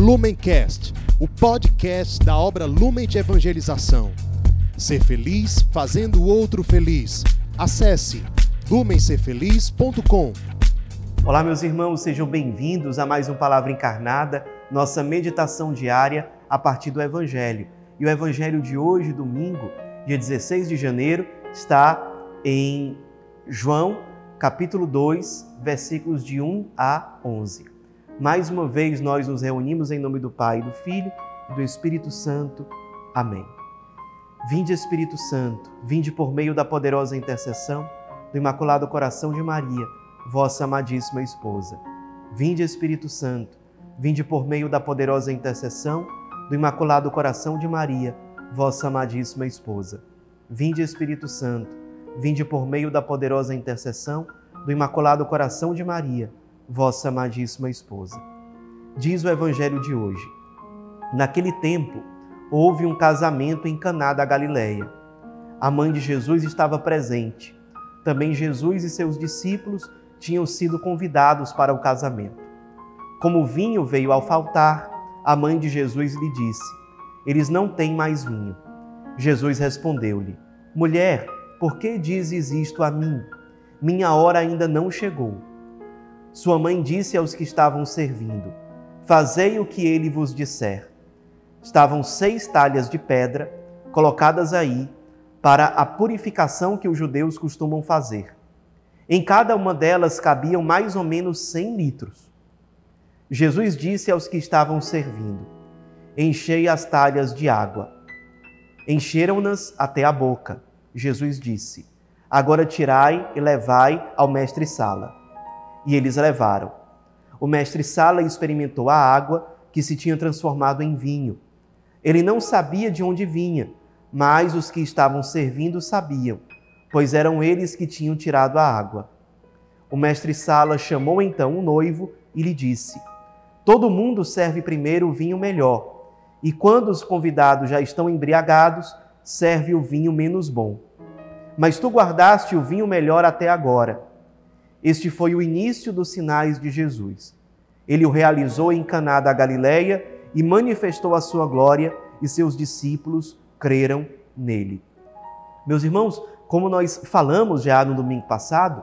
Lumencast, o podcast da obra Lumen de Evangelização. Ser feliz fazendo o outro feliz. Acesse lumencerfeliz.com. Olá, meus irmãos, sejam bem-vindos a mais um Palavra Encarnada, nossa meditação diária a partir do Evangelho. E o Evangelho de hoje, domingo, dia 16 de janeiro, está em João, capítulo 2, versículos de 1 a 11. Mais uma vez nós nos reunimos em nome do Pai, do Filho e do Espírito Santo. Amém. Vinde, Espírito Santo, vinde por meio da poderosa intercessão do Imaculado Coração de Maria, vossa amadíssima esposa. Vinde, Espírito Santo, vinde por meio da poderosa intercessão do Imaculado Coração de Maria, vossa amadíssima esposa. Vinde, Espírito Santo, vinde por meio da poderosa intercessão do Imaculado Coração de Maria, vossa amadíssima esposa. Diz o Evangelho de hoje: Naquele tempo, houve um casamento em Caná da Galileia. A mãe de Jesus estava presente. Também Jesus e seus discípulos tinham sido convidados para o casamento. Como o vinho veio ao faltar, a mãe de Jesus lhe disse: Eles não têm mais vinho. Jesus respondeu-lhe: Mulher, por que dizes isto a mim? Minha hora ainda não chegou. Sua mãe disse aos que estavam servindo: Fazei o que ele vos disser. Estavam seis talhas de pedra colocadas aí para a purificação que os judeus costumam fazer. Em cada uma delas cabiam mais ou menos cem litros. Jesus disse aos que estavam servindo: Enchei as talhas de água. Encheram-nas até a boca. Jesus disse: Agora tirai e levai ao mestre Sala. E eles levaram. O mestre Sala experimentou a água que se tinha transformado em vinho. Ele não sabia de onde vinha, mas os que estavam servindo sabiam, pois eram eles que tinham tirado a água. O mestre Sala chamou então o noivo e lhe disse: Todo mundo serve primeiro o vinho melhor, e quando os convidados já estão embriagados, serve o vinho menos bom. Mas tu guardaste o vinho melhor até agora. Este foi o início dos sinais de Jesus. Ele o realizou em Caná da Galileia e manifestou a sua glória, e seus discípulos creram nele. Meus irmãos, como nós falamos já no domingo passado,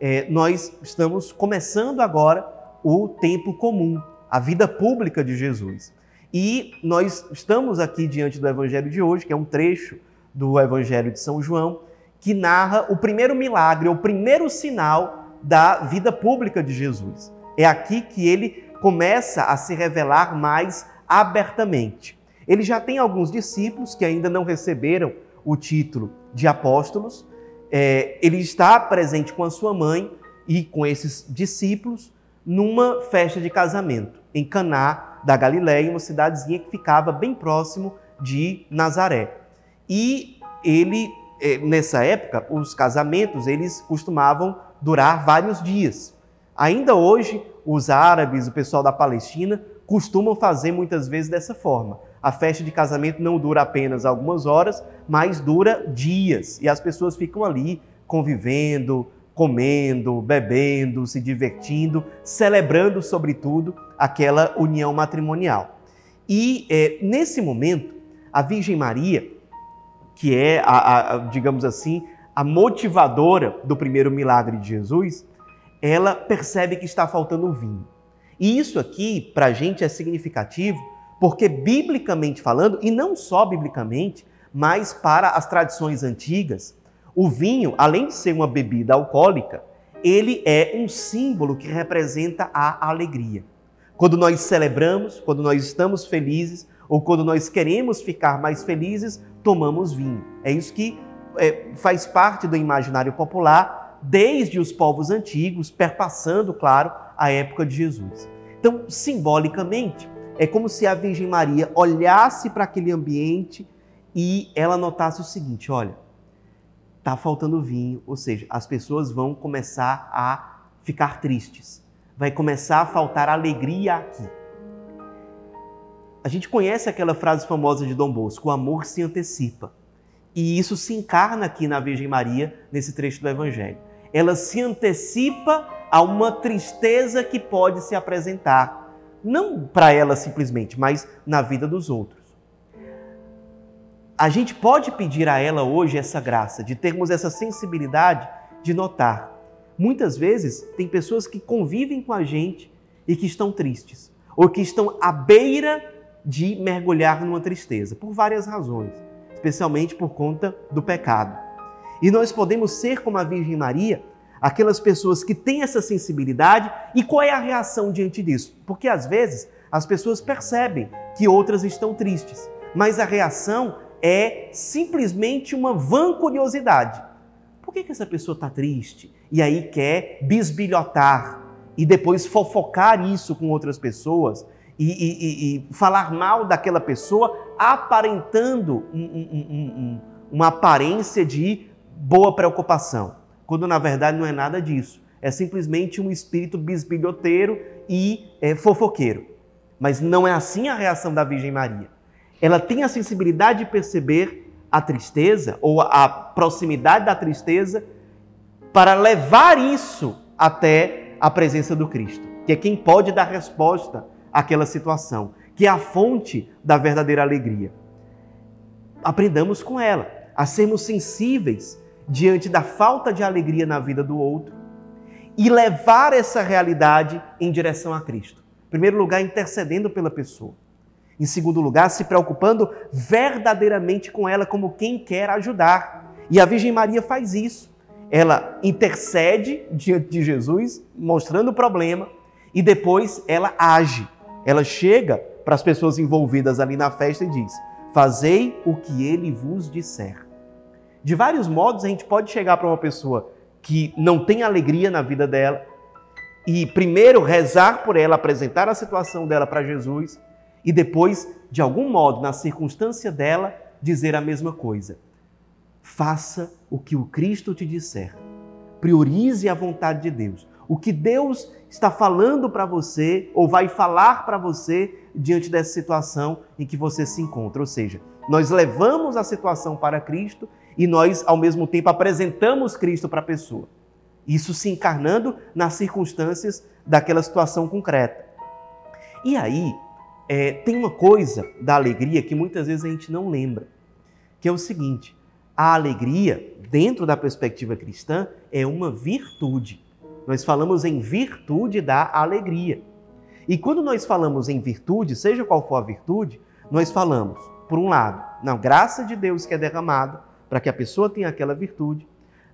é, nós estamos começando agora o tempo comum, a vida pública de Jesus. E nós estamos aqui diante do Evangelho de hoje, que é um trecho do Evangelho de São João, que narra o primeiro milagre, o primeiro sinal da vida pública de Jesus. É aqui que ele começa a se revelar mais abertamente. Ele já tem alguns discípulos que ainda não receberam o título de apóstolos. É, ele está presente com a sua mãe e com esses discípulos numa festa de casamento em Caná da Galiléia, uma cidadezinha que ficava bem próximo de Nazaré. E ele, eh, nessa época, os casamentos, eles costumavam durar vários dias. Ainda hoje, os árabes, o pessoal da Palestina, costumam fazer muitas vezes dessa forma. A festa de casamento não dura apenas algumas horas, mas dura dias. E as pessoas ficam ali convivendo, comendo, bebendo, se divertindo, celebrando, sobretudo, aquela união matrimonial. E é, nesse momento, a Virgem Maria, que é, a, a, digamos assim, a motivadora do primeiro milagre de Jesus, ela percebe que está faltando vinho. E isso aqui, para a gente, é significativo, porque, biblicamente falando, e não só biblicamente, mas para as tradições antigas, o vinho, além de ser uma bebida alcoólica, ele é um símbolo que representa a alegria. Quando nós celebramos, quando nós estamos felizes ou quando nós queremos ficar mais felizes, tomamos vinho. É isso que é, faz parte do imaginário popular desde os povos antigos, perpassando, claro, a época de Jesus. Então, simbolicamente, é como se a Virgem Maria olhasse para aquele ambiente e ela notasse o seguinte: olha, está faltando vinho, ou seja, as pessoas vão começar a ficar tristes, vai começar a faltar alegria aqui. A gente conhece aquela frase famosa de Dom Bosco: o amor se antecipa. E isso se encarna aqui na Virgem Maria, nesse trecho do Evangelho. Ela se antecipa a uma tristeza que pode se apresentar não para ela simplesmente, mas na vida dos outros. A gente pode pedir a ela hoje essa graça, de termos essa sensibilidade de notar. Muitas vezes tem pessoas que convivem com a gente e que estão tristes, ou que estão à beira de mergulhar numa tristeza, por várias razões, especialmente por conta do pecado. E nós podemos ser como a Virgem Maria, aquelas pessoas que têm essa sensibilidade, e qual é a reação diante disso? Porque às vezes as pessoas percebem que outras estão tristes, mas a reação é simplesmente uma vã curiosidade. Por que, que essa pessoa está triste? E aí quer bisbilhotar e depois fofocar isso com outras pessoas e, e, e falar mal daquela pessoa, aparentando um, um, um, uma aparência de boa preocupação, quando na verdade não é nada disso. É simplesmente um espírito bisbilhoteiro e é, fofoqueiro. Mas não é assim a reação da Virgem Maria ela tem a sensibilidade de perceber a tristeza ou a proximidade da tristeza para levar isso até a presença do Cristo, que é quem pode dar resposta àquela situação, que é a fonte da verdadeira alegria. Aprendamos com ela a sermos sensíveis diante da falta de alegria na vida do outro e levar essa realidade em direção a Cristo. Em primeiro lugar, intercedendo pela pessoa. Em segundo lugar, se preocupando verdadeiramente com ela como quem quer ajudar. E a Virgem Maria faz isso. Ela intercede diante de Jesus, mostrando o problema, e depois ela age. Ela chega para as pessoas envolvidas ali na festa e diz: Fazei o que ele vos disser. De vários modos, a gente pode chegar para uma pessoa que não tem alegria na vida dela e primeiro rezar por ela, apresentar a situação dela para Jesus e depois, de algum modo, na circunstância dela, dizer a mesma coisa. Faça o que o Cristo te disser. Priorize a vontade de Deus. O que Deus está falando para você ou vai falar para você diante dessa situação em que você se encontra. Ou seja, nós levamos a situação para Cristo e nós, ao mesmo tempo, apresentamos Cristo para a pessoa. Isso se encarnando nas circunstâncias daquela situação concreta. E aí, é, tem uma coisa da alegria que muitas vezes a gente não lembra, que é o seguinte: a alegria, dentro da perspectiva cristã, é uma virtude. Nós falamos em virtude da alegria. E quando nós falamos em virtude, seja qual for a virtude, nós falamos, por um lado, na graça de Deus que é derramada para que a pessoa tenha aquela virtude,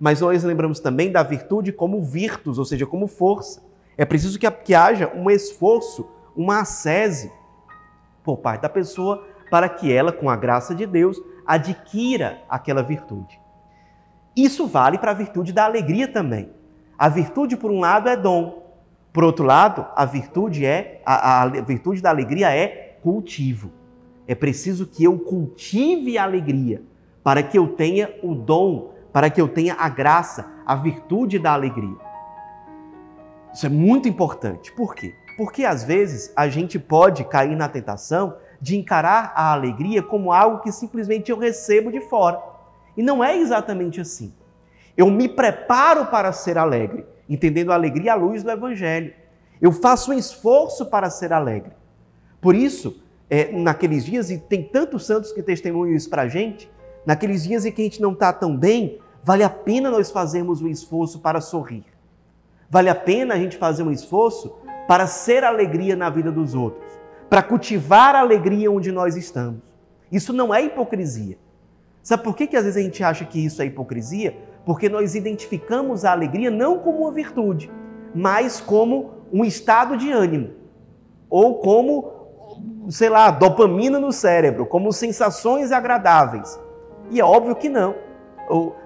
mas nós lembramos também da virtude como virtus, ou seja, como força. É preciso que, haja um esforço, uma ascese por parte da pessoa para que ela, com a graça de Deus, adquira aquela virtude. Isso vale para a virtude da alegria também. A virtude, por um lado, é dom. Por outro lado, a virtude é a, a virtude da alegria é cultivo. É preciso que eu cultive a alegria para que eu tenha o dom, para que eu tenha a graça, a virtude da alegria. Isso é muito importante. Por quê? Porque às vezes a gente pode cair na tentação de encarar a alegria como algo que simplesmente eu recebo de fora. E não é exatamente assim. Eu me preparo para ser alegre, entendendo a alegria à luz do Evangelho. Eu faço um esforço para ser alegre. Por isso, é, naqueles dias, e tem tantos santos que testemunham isso para a gente, naqueles dias em que a gente não está tão bem, vale a pena nós fazermos um esforço para sorrir. Vale a pena a gente fazer um esforço para ser alegria na vida dos outros, para cultivar a alegria onde nós estamos. Isso não é hipocrisia. Sabe por que, que às vezes a gente acha que isso é hipocrisia? Porque nós identificamos a alegria não como uma virtude, mas como um estado de ânimo, ou como, sei lá, dopamina no cérebro, como sensações agradáveis. E é óbvio que não.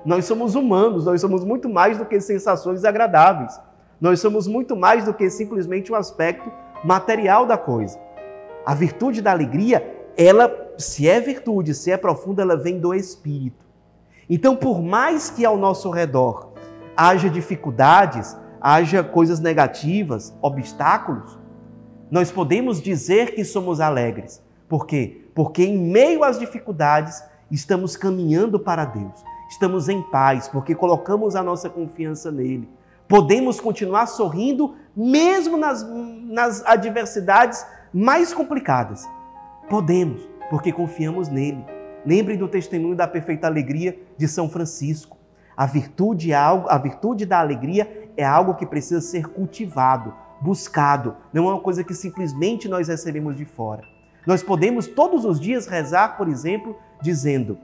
Nós somos humanos, nós somos muito mais do que sensações agradáveis. Nós somos muito mais do que simplesmente um aspecto material da coisa. A virtude da alegria, ela, se é virtude, se é profunda, ela vem do espírito. Então, por mais que ao nosso redor haja dificuldades, haja coisas negativas, obstáculos, nós podemos dizer que somos alegres. Por quê? Porque em meio às dificuldades estamos caminhando para Deus. Estamos em paz, porque colocamos a nossa confiança nele Podemos continuar sorrindo mesmo nas, nas adversidades mais complicadas. Podemos, porque confiamos nele. Lembre do testemunho da perfeita alegria de São Francisco. A virtude, é algo, a virtude da alegria é algo que precisa ser cultivado, buscado, não é uma coisa que simplesmente nós recebemos de fora. Nós podemos todos os dias rezar, por exemplo, dizendo: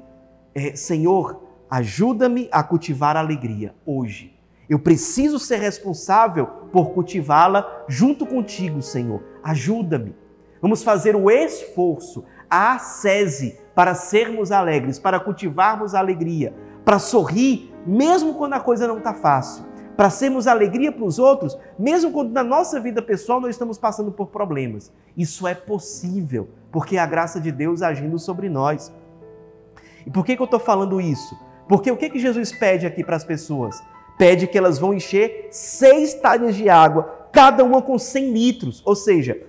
é, Senhor, ajuda-me a cultivar a alegria hoje. Eu preciso ser responsável por cultivá-la junto contigo, Senhor. Ajuda-me. Vamos fazer o esforço, a ascese para sermos alegres, para cultivarmos a alegria, para sorrir mesmo quando a coisa não está fácil, para sermos alegria para os outros, mesmo quando na nossa vida pessoal nós estamos passando por problemas. Isso é possível, porque é a graça de Deus agindo sobre nós. E por que, que eu estou falando isso? Porque o que, que Jesus pede aqui para as pessoas? Pede que elas vão encher seis talhas de água, cada uma com 100 litros. Ou seja,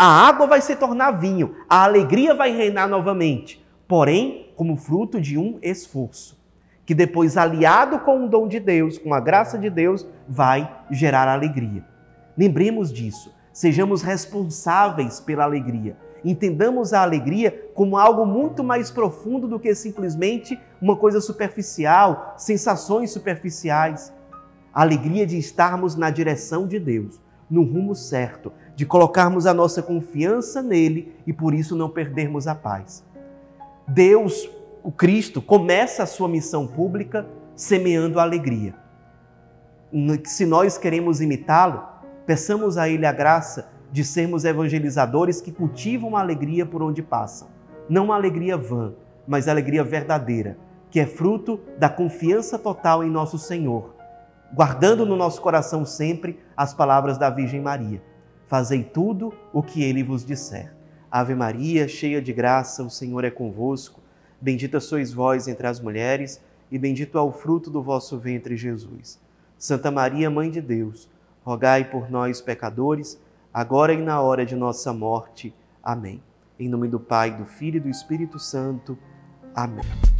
a água vai se tornar vinho, a alegria vai reinar novamente, porém, como fruto de um esforço, que depois, aliado com o dom de Deus, com a graça de Deus, vai gerar alegria. Lembremos disso, sejamos responsáveis pela alegria. Entendamos a alegria como algo muito mais profundo do que simplesmente uma coisa superficial, sensações superficiais. A alegria de estarmos na direção de Deus, no rumo certo, de colocarmos a nossa confiança nele e por isso não perdermos a paz. Deus, o Cristo, começa a sua missão pública semeando alegria. Se nós queremos imitá-lo, peçamos a Ele a graça de sermos evangelizadores que cultivam a alegria por onde passam. Não alegria vã, mas alegria verdadeira, que é fruto da confiança total em nosso Senhor, guardando no nosso coração sempre as palavras da Virgem Maria. Fazei tudo o que ele vos disser. Ave Maria, cheia de graça, o Senhor é convosco. Bendita sois vós entre as mulheres, e bendito é o fruto do vosso ventre, Jesus. Santa Maria, Mãe de Deus, rogai por nós, pecadores, agora e na hora de nossa morte. Amém. Em nome do Pai, do Filho e do Espírito Santo. Amém.